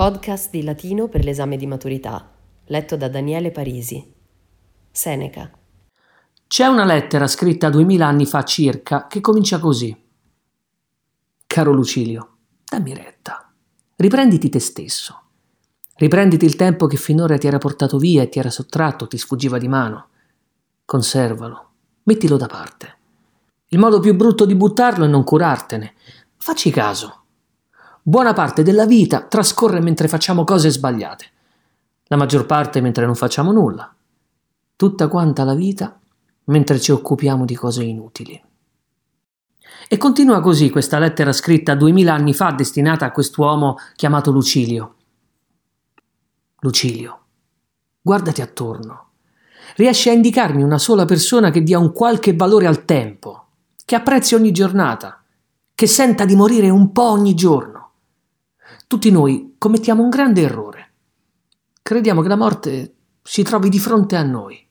Podcast di latino per l'esame di maturità, letto da Daniele Parisi. Seneca. C'è una lettera scritta duemila anni fa circa che comincia così. Caro Lucilio, dammi retta. Riprenditi te stesso. Riprenditi il tempo che finora ti era portato via e ti era sottratto, ti sfuggiva di mano. Conservalo, mettilo da parte. Il modo più brutto di buttarlo è non curartene. Facci caso. Buona parte della vita trascorre mentre facciamo cose sbagliate. La maggior parte mentre non facciamo nulla. Tutta quanta la vita mentre ci occupiamo di cose inutili. E continua così questa lettera scritta duemila anni fa destinata a quest'uomo chiamato Lucilio. Lucilio, guardati attorno. Riesci a indicarmi una sola persona che dia un qualche valore al tempo, che apprezzi ogni giornata, che senta di morire un po' ogni giorno. Tutti noi commettiamo un grande errore. Crediamo che la morte si trovi di fronte a noi,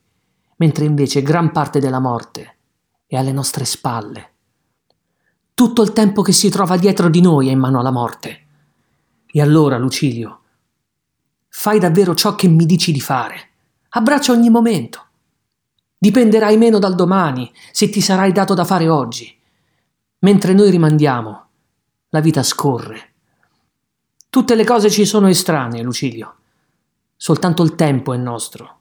mentre invece gran parte della morte è alle nostre spalle. Tutto il tempo che si trova dietro di noi è in mano alla morte. E allora, Lucilio, fai davvero ciò che mi dici di fare. Abbraccia ogni momento. Dipenderai meno dal domani se ti sarai dato da fare oggi. Mentre noi rimandiamo, la vita scorre. Tutte le cose ci sono estranee, Lucilio. Soltanto il tempo è nostro.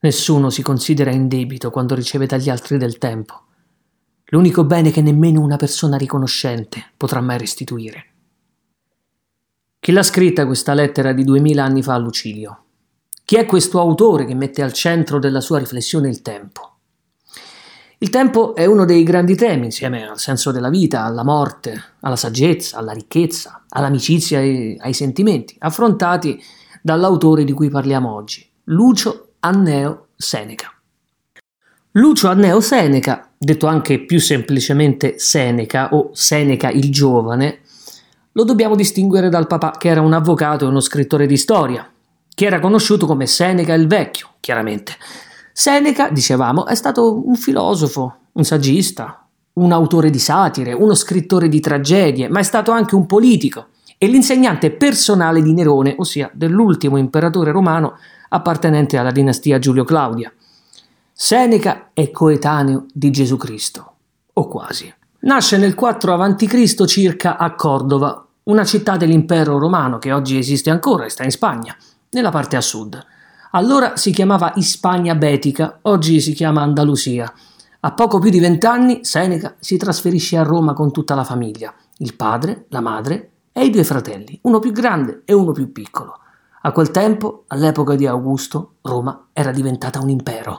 Nessuno si considera in debito quando riceve dagli altri del tempo. L'unico bene che nemmeno una persona riconoscente potrà mai restituire. Chi l'ha scritta questa lettera di duemila anni fa a Lucilio? Chi è questo autore che mette al centro della sua riflessione il tempo? Il tempo è uno dei grandi temi, insieme al senso della vita, alla morte, alla saggezza, alla ricchezza, all'amicizia e ai sentimenti, affrontati dall'autore di cui parliamo oggi, Lucio Anneo Seneca. Lucio Anneo Seneca, detto anche più semplicemente Seneca o Seneca il giovane, lo dobbiamo distinguere dal papà che era un avvocato e uno scrittore di storia, che era conosciuto come Seneca il vecchio, chiaramente. Seneca, dicevamo, è stato un filosofo, un saggista, un autore di satire, uno scrittore di tragedie, ma è stato anche un politico e l'insegnante personale di Nerone, ossia dell'ultimo imperatore romano appartenente alla dinastia Giulio-Claudia. Seneca è coetaneo di Gesù Cristo, o quasi. Nasce nel 4 a.C. circa a Cordova, una città dell'impero romano che oggi esiste ancora e sta in Spagna, nella parte a sud. Allora si chiamava Ispania Betica, oggi si chiama Andalusia. A poco più di vent'anni Seneca si trasferisce a Roma con tutta la famiglia, il padre, la madre e i due fratelli, uno più grande e uno più piccolo. A quel tempo, all'epoca di Augusto, Roma era diventata un impero.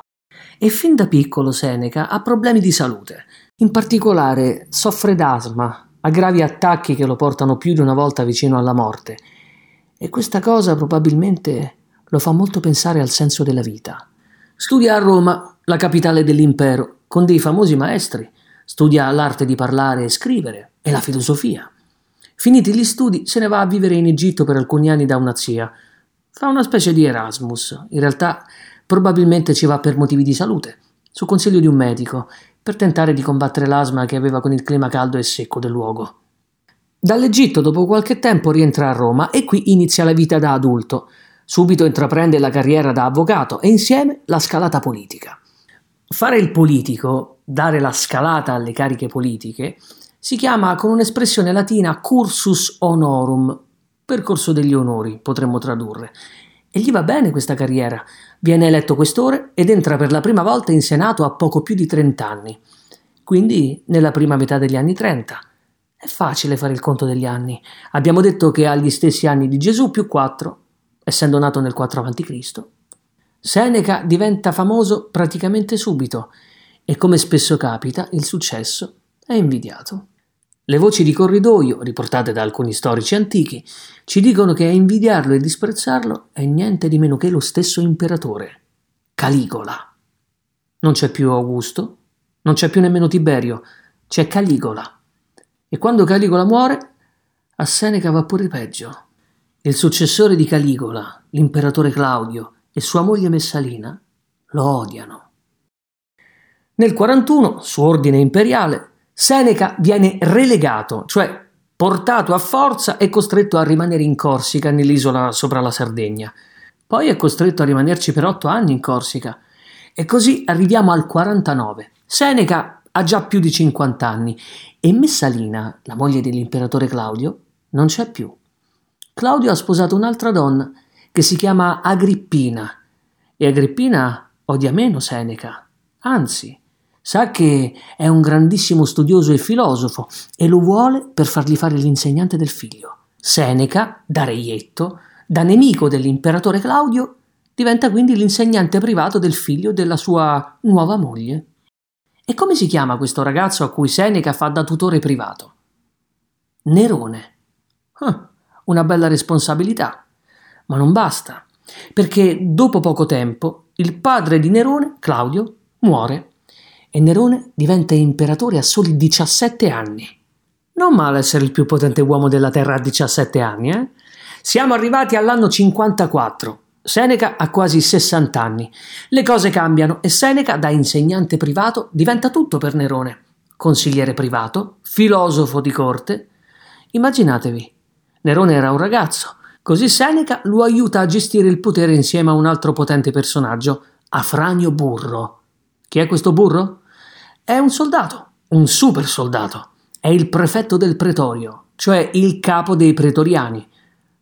E fin da piccolo Seneca ha problemi di salute. In particolare soffre d'asma, ha gravi attacchi che lo portano più di una volta vicino alla morte. E questa cosa probabilmente lo fa molto pensare al senso della vita. Studia a Roma, la capitale dell'impero, con dei famosi maestri. Studia l'arte di parlare e scrivere e la filosofia. Finiti gli studi, se ne va a vivere in Egitto per alcuni anni da una zia. Fa una specie di Erasmus. In realtà, probabilmente ci va per motivi di salute, su consiglio di un medico, per tentare di combattere l'asma che aveva con il clima caldo e secco del luogo. Dall'Egitto, dopo qualche tempo, rientra a Roma e qui inizia la vita da adulto. Subito intraprende la carriera da avvocato e insieme la scalata politica. Fare il politico, dare la scalata alle cariche politiche, si chiama con un'espressione latina cursus honorum, percorso degli onori, potremmo tradurre. E gli va bene questa carriera. Viene eletto questore ed entra per la prima volta in Senato a poco più di 30 anni. Quindi nella prima metà degli anni 30. È facile fare il conto degli anni. Abbiamo detto che ha gli stessi anni di Gesù più 4, essendo nato nel 4 a.C. Seneca diventa famoso praticamente subito e come spesso capita il successo è invidiato. Le voci di corridoio, riportate da alcuni storici antichi, ci dicono che a invidiarlo e disprezzarlo è niente di meno che lo stesso imperatore, Caligola. Non c'è più Augusto, non c'è più nemmeno Tiberio, c'è Caligola. E quando Caligola muore, a Seneca va pure peggio. Il successore di Caligola, l'imperatore Claudio e sua moglie Messalina lo odiano. Nel 41, su ordine imperiale, Seneca viene relegato, cioè portato a forza e costretto a rimanere in Corsica, nell'isola sopra la Sardegna. Poi è costretto a rimanerci per otto anni in Corsica. E così arriviamo al 49. Seneca ha già più di 50 anni e Messalina, la moglie dell'imperatore Claudio, non c'è più. Claudio ha sposato un'altra donna che si chiama Agrippina e Agrippina odia meno Seneca. Anzi, Sa che è un grandissimo studioso e filosofo e lo vuole per fargli fare l'insegnante del figlio. Seneca, da reietto, da nemico dell'imperatore Claudio, diventa quindi l'insegnante privato del figlio della sua nuova moglie. E come si chiama questo ragazzo a cui Seneca fa da tutore privato? Nerone. Ah, una bella responsabilità. Ma non basta, perché dopo poco tempo il padre di Nerone, Claudio, muore e Nerone diventa imperatore a soli 17 anni. Non male essere il più potente uomo della Terra a 17 anni, eh? Siamo arrivati all'anno 54. Seneca ha quasi 60 anni. Le cose cambiano e Seneca, da insegnante privato, diventa tutto per Nerone. Consigliere privato, filosofo di corte. Immaginatevi, Nerone era un ragazzo, così Seneca lo aiuta a gestire il potere insieme a un altro potente personaggio, Afranio Burro. Chi è questo burro? È un soldato, un super soldato. È il prefetto del pretorio, cioè il capo dei pretoriani,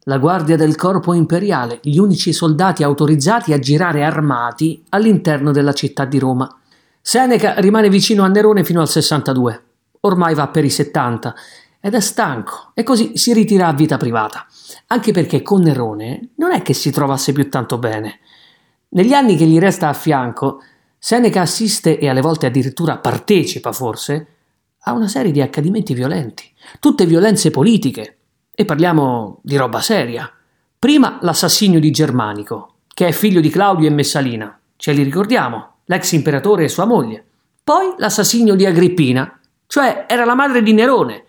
la guardia del corpo imperiale, gli unici soldati autorizzati a girare armati all'interno della città di Roma. Seneca rimane vicino a Nerone fino al 62. Ormai va per i 70 ed è stanco e così si ritira a vita privata. Anche perché con Nerone non è che si trovasse più tanto bene. Negli anni che gli resta a fianco, Seneca assiste e alle volte addirittura partecipa forse a una serie di accadimenti violenti, tutte violenze politiche. E parliamo di roba seria. Prima l'assassinio di Germanico, che è figlio di Claudio e Messalina, ce li ricordiamo, l'ex imperatore e sua moglie. Poi l'assassinio di Agrippina, cioè era la madre di Nerone.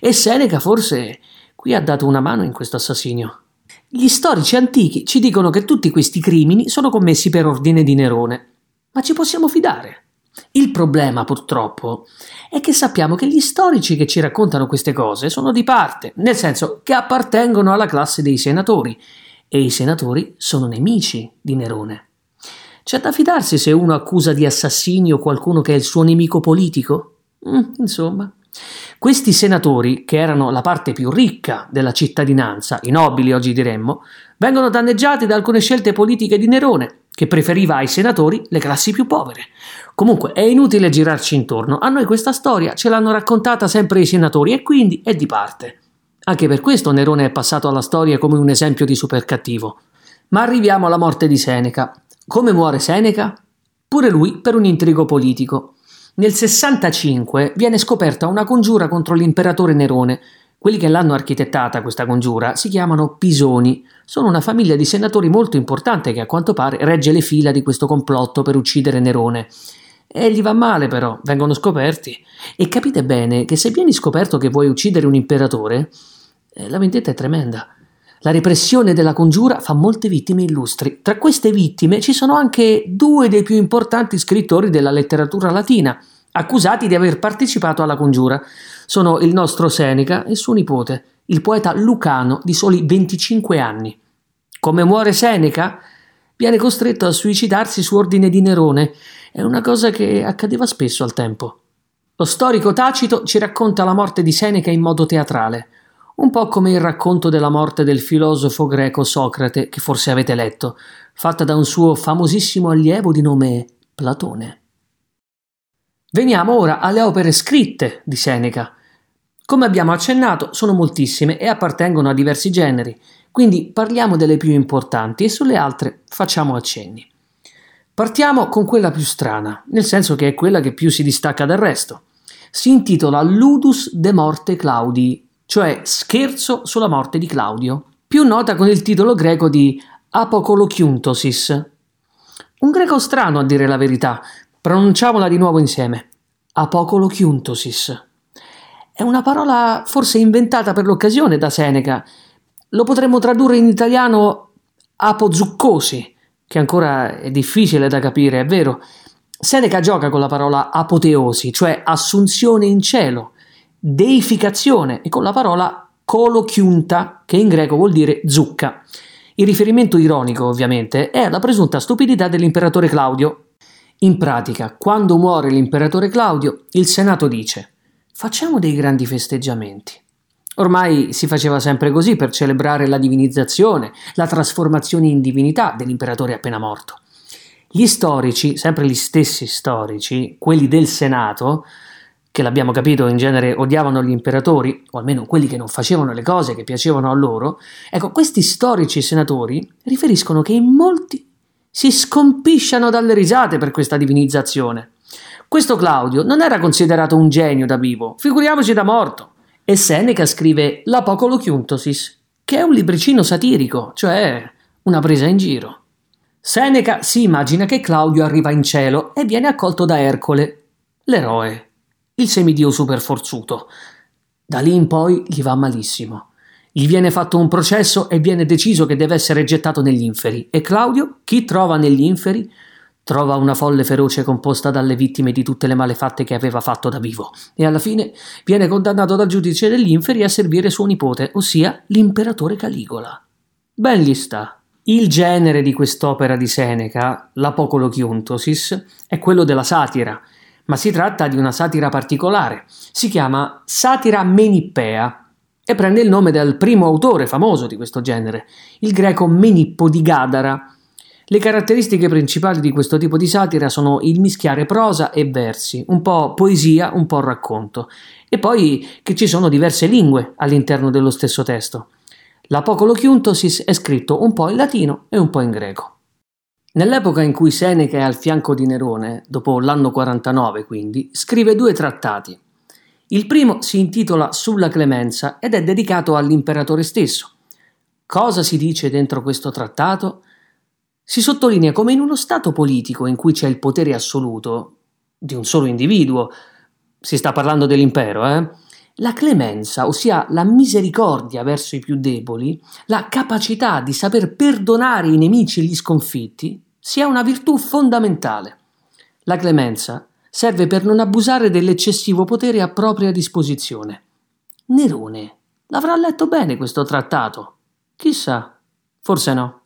E Seneca forse qui ha dato una mano in questo assassinio. Gli storici antichi ci dicono che tutti questi crimini sono commessi per ordine di Nerone. Ma ci possiamo fidare? Il problema, purtroppo, è che sappiamo che gli storici che ci raccontano queste cose sono di parte, nel senso che appartengono alla classe dei senatori, e i senatori sono nemici di Nerone. C'è da fidarsi se uno accusa di assassinio qualcuno che è il suo nemico politico? Mm, insomma. Questi senatori, che erano la parte più ricca della cittadinanza, i nobili oggi diremmo, vengono danneggiati da alcune scelte politiche di Nerone, che preferiva ai senatori le classi più povere. Comunque è inutile girarci intorno, a noi questa storia ce l'hanno raccontata sempre i senatori e quindi è di parte. Anche per questo Nerone è passato alla storia come un esempio di super cattivo. Ma arriviamo alla morte di Seneca. Come muore Seneca? Pure lui per un intrigo politico. Nel 65 viene scoperta una congiura contro l'imperatore Nerone, quelli che l'hanno architettata questa congiura si chiamano Pisoni. Sono una famiglia di senatori molto importante che a quanto pare regge le fila di questo complotto per uccidere Nerone. E gli va male però, vengono scoperti. E capite bene che se vieni scoperto che vuoi uccidere un imperatore, eh, la vendetta è tremenda. La repressione della congiura fa molte vittime illustri. Tra queste vittime ci sono anche due dei più importanti scrittori della letteratura latina, accusati di aver partecipato alla congiura. Sono il nostro Seneca e suo nipote, il poeta Lucano di soli 25 anni. Come muore Seneca? Viene costretto a suicidarsi su ordine di Nerone. È una cosa che accadeva spesso al tempo. Lo storico Tacito ci racconta la morte di Seneca in modo teatrale, un po' come il racconto della morte del filosofo greco Socrate, che forse avete letto, fatta da un suo famosissimo allievo di nome Platone. Veniamo ora alle opere scritte di Seneca. Come abbiamo accennato, sono moltissime e appartengono a diversi generi, quindi parliamo delle più importanti e sulle altre facciamo accenni. Partiamo con quella più strana, nel senso che è quella che più si distacca dal resto. si intitola Ludus de morte Claudi, cioè scherzo sulla morte di Claudio, più nota con il titolo greco di Apocolochiuntosis. Un greco strano a dire la verità, pronunciamola di nuovo insieme. Apocolochiuntosis. È una parola forse inventata per l'occasione da Seneca. Lo potremmo tradurre in italiano apozuccosi, che ancora è difficile da capire, è vero. Seneca gioca con la parola apoteosi, cioè assunzione in cielo, deificazione, e con la parola colochiunta, che in greco vuol dire zucca. Il riferimento ironico, ovviamente, è alla presunta stupidità dell'imperatore Claudio. In pratica, quando muore l'imperatore Claudio, il Senato dice facciamo dei grandi festeggiamenti. Ormai si faceva sempre così per celebrare la divinizzazione, la trasformazione in divinità dell'imperatore appena morto. Gli storici, sempre gli stessi storici, quelli del Senato, che l'abbiamo capito in genere odiavano gli imperatori, o almeno quelli che non facevano le cose che piacevano a loro, ecco, questi storici senatori riferiscono che in molti si scompisciano dalle risate per questa divinizzazione. Questo Claudio non era considerato un genio da vivo, figuriamoci da morto. E Seneca scrive l'Apocolochiuntosis, che è un libricino satirico, cioè una presa in giro. Seneca si immagina che Claudio arriva in cielo e viene accolto da Ercole, l'eroe, il semidio superforzuto. Da lì in poi gli va malissimo. Gli viene fatto un processo e viene deciso che deve essere gettato negli inferi. E Claudio, chi trova negli inferi? Trova una folle feroce composta dalle vittime di tutte le malefatte che aveva fatto da vivo e alla fine viene condannato dal giudice degli inferi a servire suo nipote, ossia l'imperatore Caligola. Ben gli sta. Il genere di quest'opera di Seneca, l'Apocolochiuntosis, è quello della satira, ma si tratta di una satira particolare. Si chiama satira menippea e prende il nome dal primo autore famoso di questo genere, il greco Menippo di Gadara, le caratteristiche principali di questo tipo di satira sono il mischiare prosa e versi, un po' poesia, un po' racconto, e poi che ci sono diverse lingue all'interno dello stesso testo. L'Apocolochiuntosis è scritto un po' in latino e un po' in greco. Nell'epoca in cui Seneca è al fianco di Nerone, dopo l'anno 49 quindi, scrive due trattati. Il primo si intitola Sulla clemenza ed è dedicato all'imperatore stesso. Cosa si dice dentro questo trattato? Si sottolinea come in uno Stato politico in cui c'è il potere assoluto di un solo individuo, si sta parlando dell'impero, eh? La clemenza, ossia la misericordia verso i più deboli, la capacità di saper perdonare i nemici e gli sconfitti, sia una virtù fondamentale. La clemenza serve per non abusare dell'eccessivo potere a propria disposizione. Nerone l'avrà letto bene questo trattato? Chissà, forse no.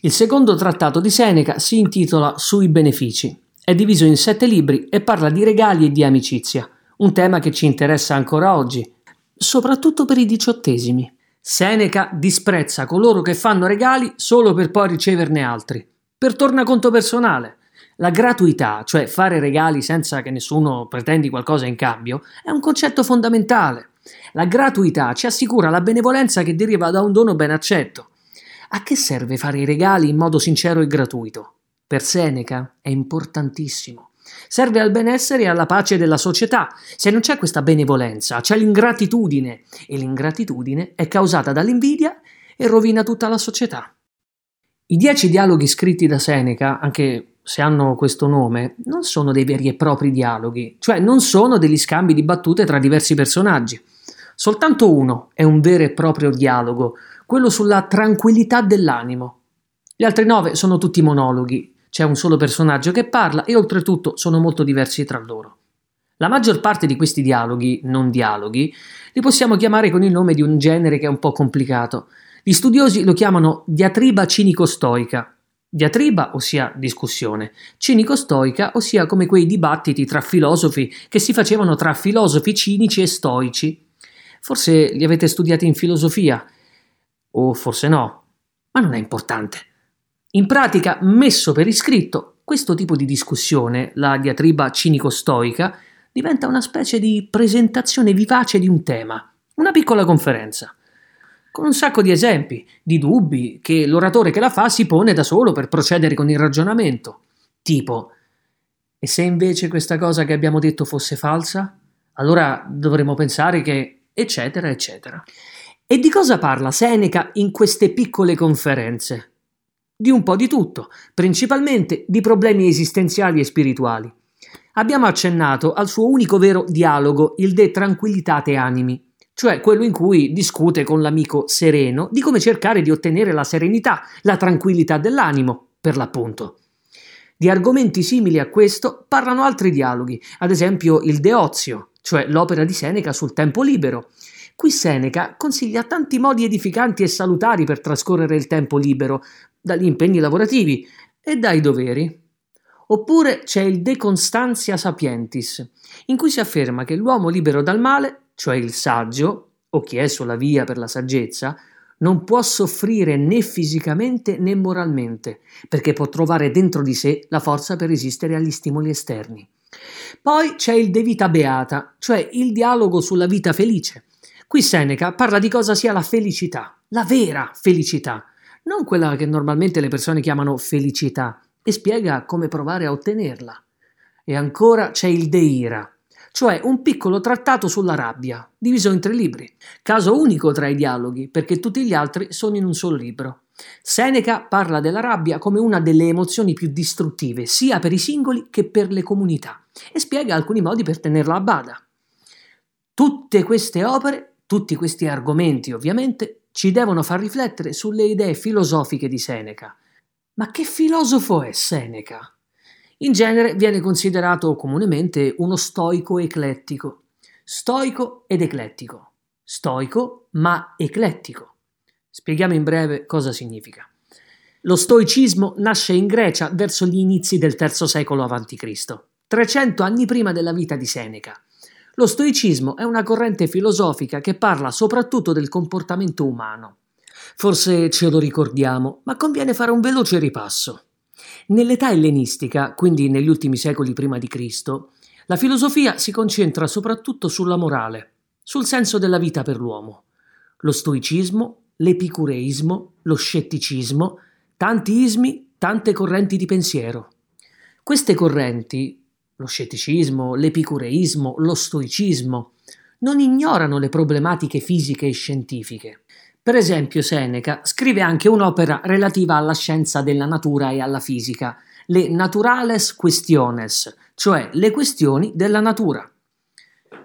Il secondo trattato di Seneca si intitola Sui benefici. È diviso in sette libri e parla di regali e di amicizia, un tema che ci interessa ancora oggi, soprattutto per i diciottesimi. Seneca disprezza coloro che fanno regali solo per poi riceverne altri, per tornaconto personale. La gratuità, cioè fare regali senza che nessuno pretendi qualcosa in cambio, è un concetto fondamentale. La gratuità ci assicura la benevolenza che deriva da un dono ben accetto. A che serve fare i regali in modo sincero e gratuito? Per Seneca è importantissimo. Serve al benessere e alla pace della società. Se non c'è questa benevolenza, c'è l'ingratitudine e l'ingratitudine è causata dall'invidia e rovina tutta la società. I dieci dialoghi scritti da Seneca, anche se hanno questo nome, non sono dei veri e propri dialoghi, cioè non sono degli scambi di battute tra diversi personaggi. Soltanto uno è un vero e proprio dialogo, quello sulla tranquillità dell'animo. Gli altri nove sono tutti monologhi, c'è un solo personaggio che parla e oltretutto sono molto diversi tra loro. La maggior parte di questi dialoghi, non dialoghi, li possiamo chiamare con il nome di un genere che è un po' complicato. Gli studiosi lo chiamano diatriba cinico-stoica. Diatriba, ossia discussione, cinico-stoica, ossia come quei dibattiti tra filosofi che si facevano tra filosofi cinici e stoici. Forse li avete studiati in filosofia, o forse no, ma non è importante. In pratica, messo per iscritto, questo tipo di discussione, la diatriba cinico-stoica, diventa una specie di presentazione vivace di un tema, una piccola conferenza, con un sacco di esempi, di dubbi che l'oratore che la fa si pone da solo per procedere con il ragionamento. Tipo, e se invece questa cosa che abbiamo detto fosse falsa? allora dovremmo pensare che eccetera eccetera. E di cosa parla Seneca in queste piccole conferenze? Di un po' di tutto, principalmente di problemi esistenziali e spirituali. Abbiamo accennato al suo unico vero dialogo, il De Tranquillitate Animi, cioè quello in cui discute con l'amico sereno di come cercare di ottenere la serenità, la tranquillità dell'animo, per l'appunto. Di argomenti simili a questo parlano altri dialoghi, ad esempio il De Ozio, cioè l'opera di Seneca sul tempo libero. Qui Seneca consiglia tanti modi edificanti e salutari per trascorrere il tempo libero, dagli impegni lavorativi e dai doveri. Oppure c'è il De Constantia Sapientis, in cui si afferma che l'uomo libero dal male, cioè il saggio, o chi è sulla via per la saggezza, non può soffrire né fisicamente né moralmente, perché può trovare dentro di sé la forza per resistere agli stimoli esterni. Poi c'è il De Vita Beata, cioè il dialogo sulla vita felice. Qui Seneca parla di cosa sia la felicità, la vera felicità, non quella che normalmente le persone chiamano felicità, e spiega come provare a ottenerla. E ancora c'è il De Ira, cioè un piccolo trattato sulla rabbia, diviso in tre libri, caso unico tra i dialoghi, perché tutti gli altri sono in un solo libro. Seneca parla della rabbia come una delle emozioni più distruttive, sia per i singoli che per le comunità, e spiega alcuni modi per tenerla a bada. Tutte queste opere, tutti questi argomenti ovviamente, ci devono far riflettere sulle idee filosofiche di Seneca, ma che filosofo è Seneca? In genere viene considerato comunemente uno stoico eclettico. Stoico ed eclettico. Stoico ma eclettico. Spieghiamo in breve cosa significa. Lo stoicismo nasce in Grecia verso gli inizi del III secolo a.C., 300 anni prima della vita di Seneca. Lo stoicismo è una corrente filosofica che parla soprattutto del comportamento umano. Forse ce lo ricordiamo, ma conviene fare un veloce ripasso. Nell'età ellenistica, quindi negli ultimi secoli prima di Cristo, la filosofia si concentra soprattutto sulla morale, sul senso della vita per l'uomo. Lo stoicismo, l'epicureismo, lo scetticismo, tanti ismi, tante correnti di pensiero. Queste correnti, lo scetticismo, l'epicureismo, lo stoicismo, non ignorano le problematiche fisiche e scientifiche. Per esempio, Seneca scrive anche un'opera relativa alla scienza della natura e alla fisica, le Naturales Questiones, cioè le questioni della natura.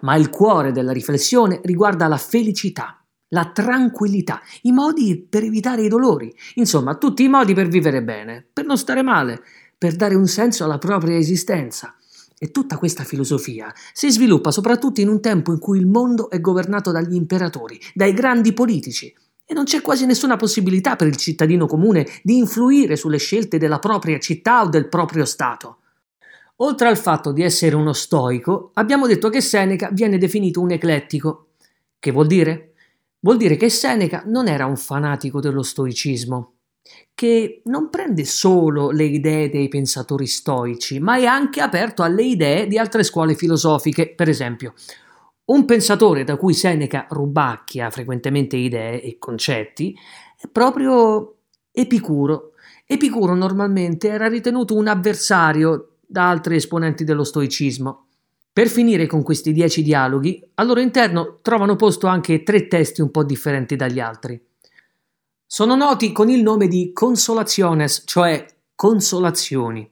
Ma il cuore della riflessione riguarda la felicità, la tranquillità, i modi per evitare i dolori, insomma, tutti i modi per vivere bene, per non stare male, per dare un senso alla propria esistenza. E tutta questa filosofia si sviluppa soprattutto in un tempo in cui il mondo è governato dagli imperatori, dai grandi politici, e non c'è quasi nessuna possibilità per il cittadino comune di influire sulle scelte della propria città o del proprio Stato. Oltre al fatto di essere uno stoico, abbiamo detto che Seneca viene definito un eclettico. Che vuol dire? Vuol dire che Seneca non era un fanatico dello stoicismo, che non prende solo le idee dei pensatori stoici, ma è anche aperto alle idee di altre scuole filosofiche, per esempio un pensatore da cui Seneca rubacchia frequentemente idee e concetti è proprio Epicuro. Epicuro normalmente era ritenuto un avversario da altri esponenti dello stoicismo. Per finire con questi dieci dialoghi, al loro interno trovano posto anche tre testi un po' differenti dagli altri. Sono noti con il nome di consolaciones, cioè consolazioni.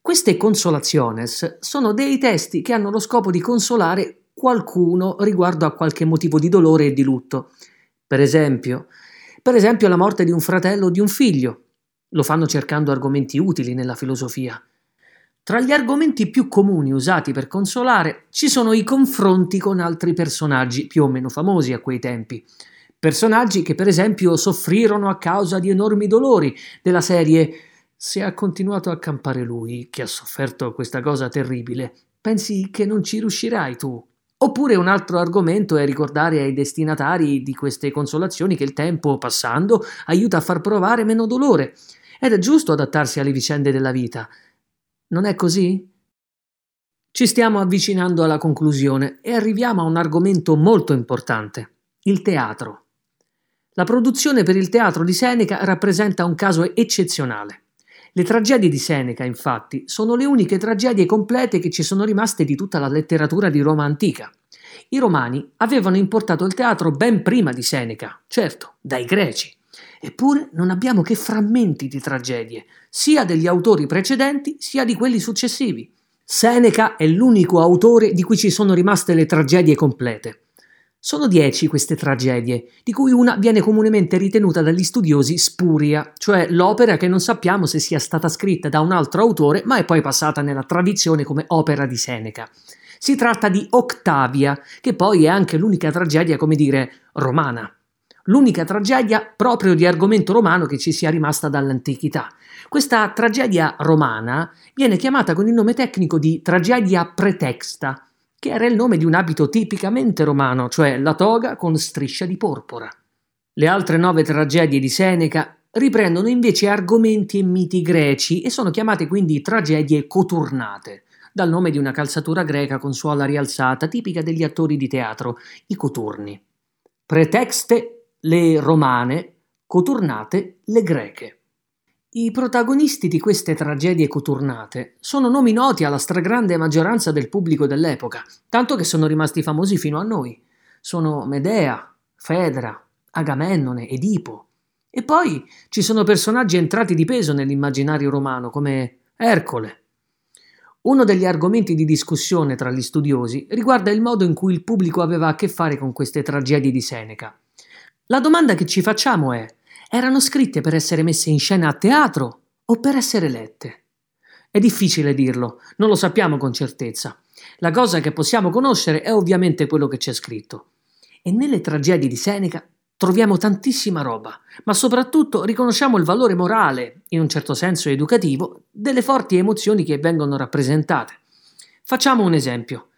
Queste consolaciones sono dei testi che hanno lo scopo di consolare qualcuno riguardo a qualche motivo di dolore e di lutto. Per esempio, per esempio la morte di un fratello o di un figlio. Lo fanno cercando argomenti utili nella filosofia. Tra gli argomenti più comuni usati per consolare ci sono i confronti con altri personaggi più o meno famosi a quei tempi. Personaggi che per esempio soffrirono a causa di enormi dolori, della serie se ha continuato a campare lui, che ha sofferto questa cosa terribile, pensi che non ci riuscirai tu? Oppure un altro argomento è ricordare ai destinatari di queste consolazioni che il tempo, passando, aiuta a far provare meno dolore. Ed è giusto adattarsi alle vicende della vita. Non è così? Ci stiamo avvicinando alla conclusione e arriviamo a un argomento molto importante, il teatro. La produzione per il teatro di Seneca rappresenta un caso eccezionale. Le tragedie di Seneca, infatti, sono le uniche tragedie complete che ci sono rimaste di tutta la letteratura di Roma antica. I romani avevano importato il teatro ben prima di Seneca, certo, dai greci. Eppure non abbiamo che frammenti di tragedie, sia degli autori precedenti sia di quelli successivi. Seneca è l'unico autore di cui ci sono rimaste le tragedie complete. Sono dieci queste tragedie, di cui una viene comunemente ritenuta dagli studiosi spuria, cioè l'opera che non sappiamo se sia stata scritta da un altro autore ma è poi passata nella tradizione come opera di Seneca. Si tratta di Octavia, che poi è anche l'unica tragedia, come dire, romana. L'unica tragedia proprio di argomento romano che ci sia rimasta dall'antichità. Questa tragedia romana viene chiamata con il nome tecnico di tragedia pretexta, che era il nome di un abito tipicamente romano, cioè la toga con striscia di porpora. Le altre nove tragedie di Seneca riprendono invece argomenti e miti greci e sono chiamate quindi tragedie coturnate, dal nome di una calzatura greca con suola rialzata tipica degli attori di teatro, i coturni. Pretexte le romane, coturnate le greche. I protagonisti di queste tragedie coturnate sono nomi noti alla stragrande maggioranza del pubblico dell'epoca, tanto che sono rimasti famosi fino a noi. Sono Medea, Fedra, Agamennone, Edipo. E poi ci sono personaggi entrati di peso nell'immaginario romano, come Ercole. Uno degli argomenti di discussione tra gli studiosi riguarda il modo in cui il pubblico aveva a che fare con queste tragedie di Seneca. La domanda che ci facciamo è erano scritte per essere messe in scena a teatro o per essere lette? È difficile dirlo, non lo sappiamo con certezza. La cosa che possiamo conoscere è ovviamente quello che c'è scritto. E nelle tragedie di Seneca troviamo tantissima roba, ma soprattutto riconosciamo il valore morale, in un certo senso educativo, delle forti emozioni che vengono rappresentate. Facciamo un esempio.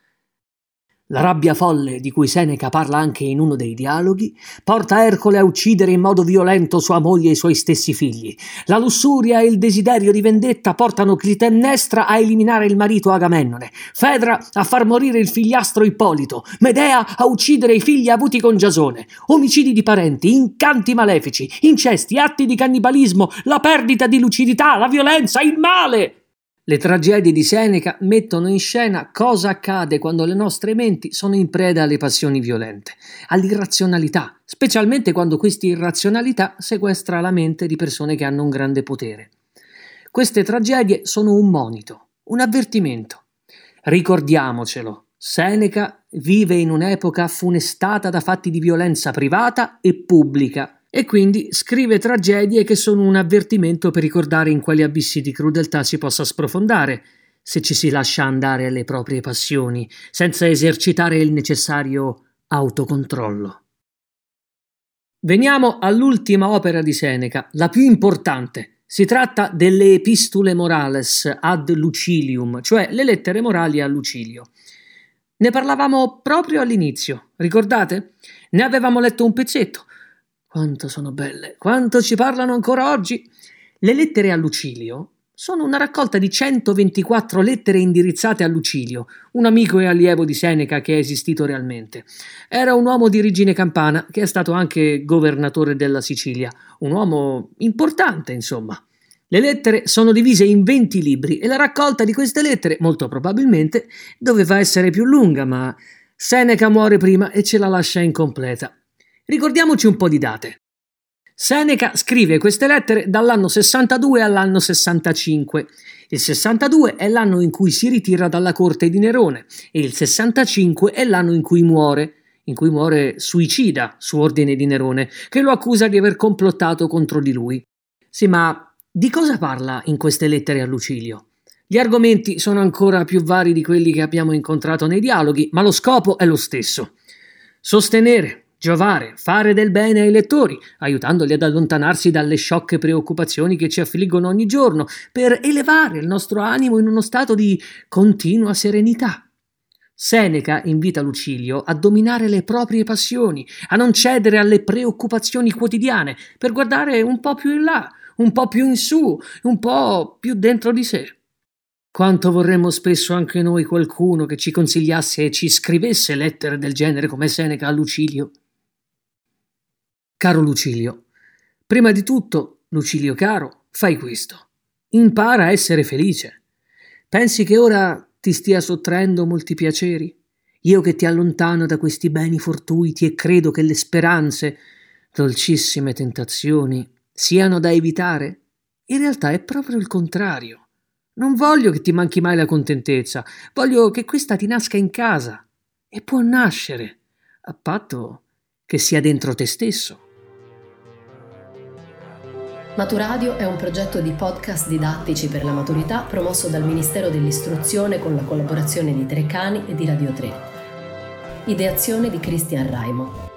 La rabbia folle, di cui Seneca parla anche in uno dei dialoghi, porta Ercole a uccidere in modo violento sua moglie e i suoi stessi figli. La lussuria e il desiderio di vendetta portano Clitemnestra a eliminare il marito Agamennone, Fedra a far morire il figliastro Ippolito, Medea a uccidere i figli avuti con Giasone. Omicidi di parenti, incanti malefici, incesti, atti di cannibalismo, la perdita di lucidità, la violenza, il male. Le tragedie di Seneca mettono in scena cosa accade quando le nostre menti sono in preda alle passioni violente, all'irrazionalità, specialmente quando questa irrazionalità sequestra la mente di persone che hanno un grande potere. Queste tragedie sono un monito, un avvertimento. Ricordiamocelo, Seneca vive in un'epoca funestata da fatti di violenza privata e pubblica e quindi scrive tragedie che sono un avvertimento per ricordare in quali abissi di crudeltà si possa sprofondare se ci si lascia andare alle proprie passioni, senza esercitare il necessario autocontrollo. Veniamo all'ultima opera di Seneca, la più importante. Si tratta delle Epistule Morales ad Lucilium, cioè le lettere morali a Lucilio. Ne parlavamo proprio all'inizio, ricordate? Ne avevamo letto un pezzetto. Quanto sono belle, quanto ci parlano ancora oggi. Le lettere a Lucilio sono una raccolta di 124 lettere indirizzate a Lucilio, un amico e allievo di Seneca che è esistito realmente. Era un uomo di origine campana che è stato anche governatore della Sicilia, un uomo importante, insomma. Le lettere sono divise in 20 libri e la raccolta di queste lettere, molto probabilmente, doveva essere più lunga, ma Seneca muore prima e ce la lascia incompleta. Ricordiamoci un po' di date. Seneca scrive queste lettere dall'anno 62 all'anno 65. Il 62 è l'anno in cui si ritira dalla corte di Nerone e il 65 è l'anno in cui muore, in cui muore suicida su ordine di Nerone, che lo accusa di aver complottato contro di lui. Sì, ma di cosa parla in queste lettere a Lucilio? Gli argomenti sono ancora più vari di quelli che abbiamo incontrato nei dialoghi, ma lo scopo è lo stesso. Sostenere giovare, fare del bene ai lettori, aiutandoli ad allontanarsi dalle sciocche preoccupazioni che ci affliggono ogni giorno, per elevare il nostro animo in uno stato di continua serenità. Seneca invita Lucilio a dominare le proprie passioni, a non cedere alle preoccupazioni quotidiane, per guardare un po' più in là, un po' più in su, un po' più dentro di sé. Quanto vorremmo spesso anche noi qualcuno che ci consigliasse e ci scrivesse lettere del genere come Seneca a Lucilio. Caro Lucilio, prima di tutto, Lucilio caro, fai questo. Impara a essere felice. Pensi che ora ti stia sottraendo molti piaceri? io che ti allontano da questi beni fortuiti e credo che le speranze, dolcissime tentazioni, siano da evitare, in realtà è proprio il contrario. Non voglio che ti manchi mai la contentezza, voglio che questa ti nasca in casa. E può nascere, a patto che sia dentro te stesso. Maturadio è un progetto di podcast didattici per la maturità promosso dal Ministero dell'Istruzione con la collaborazione di Treccani e di Radio 3. Ideazione di Cristian Raimo.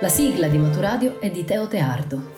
La sigla di Maturadio è di Teo Teardo.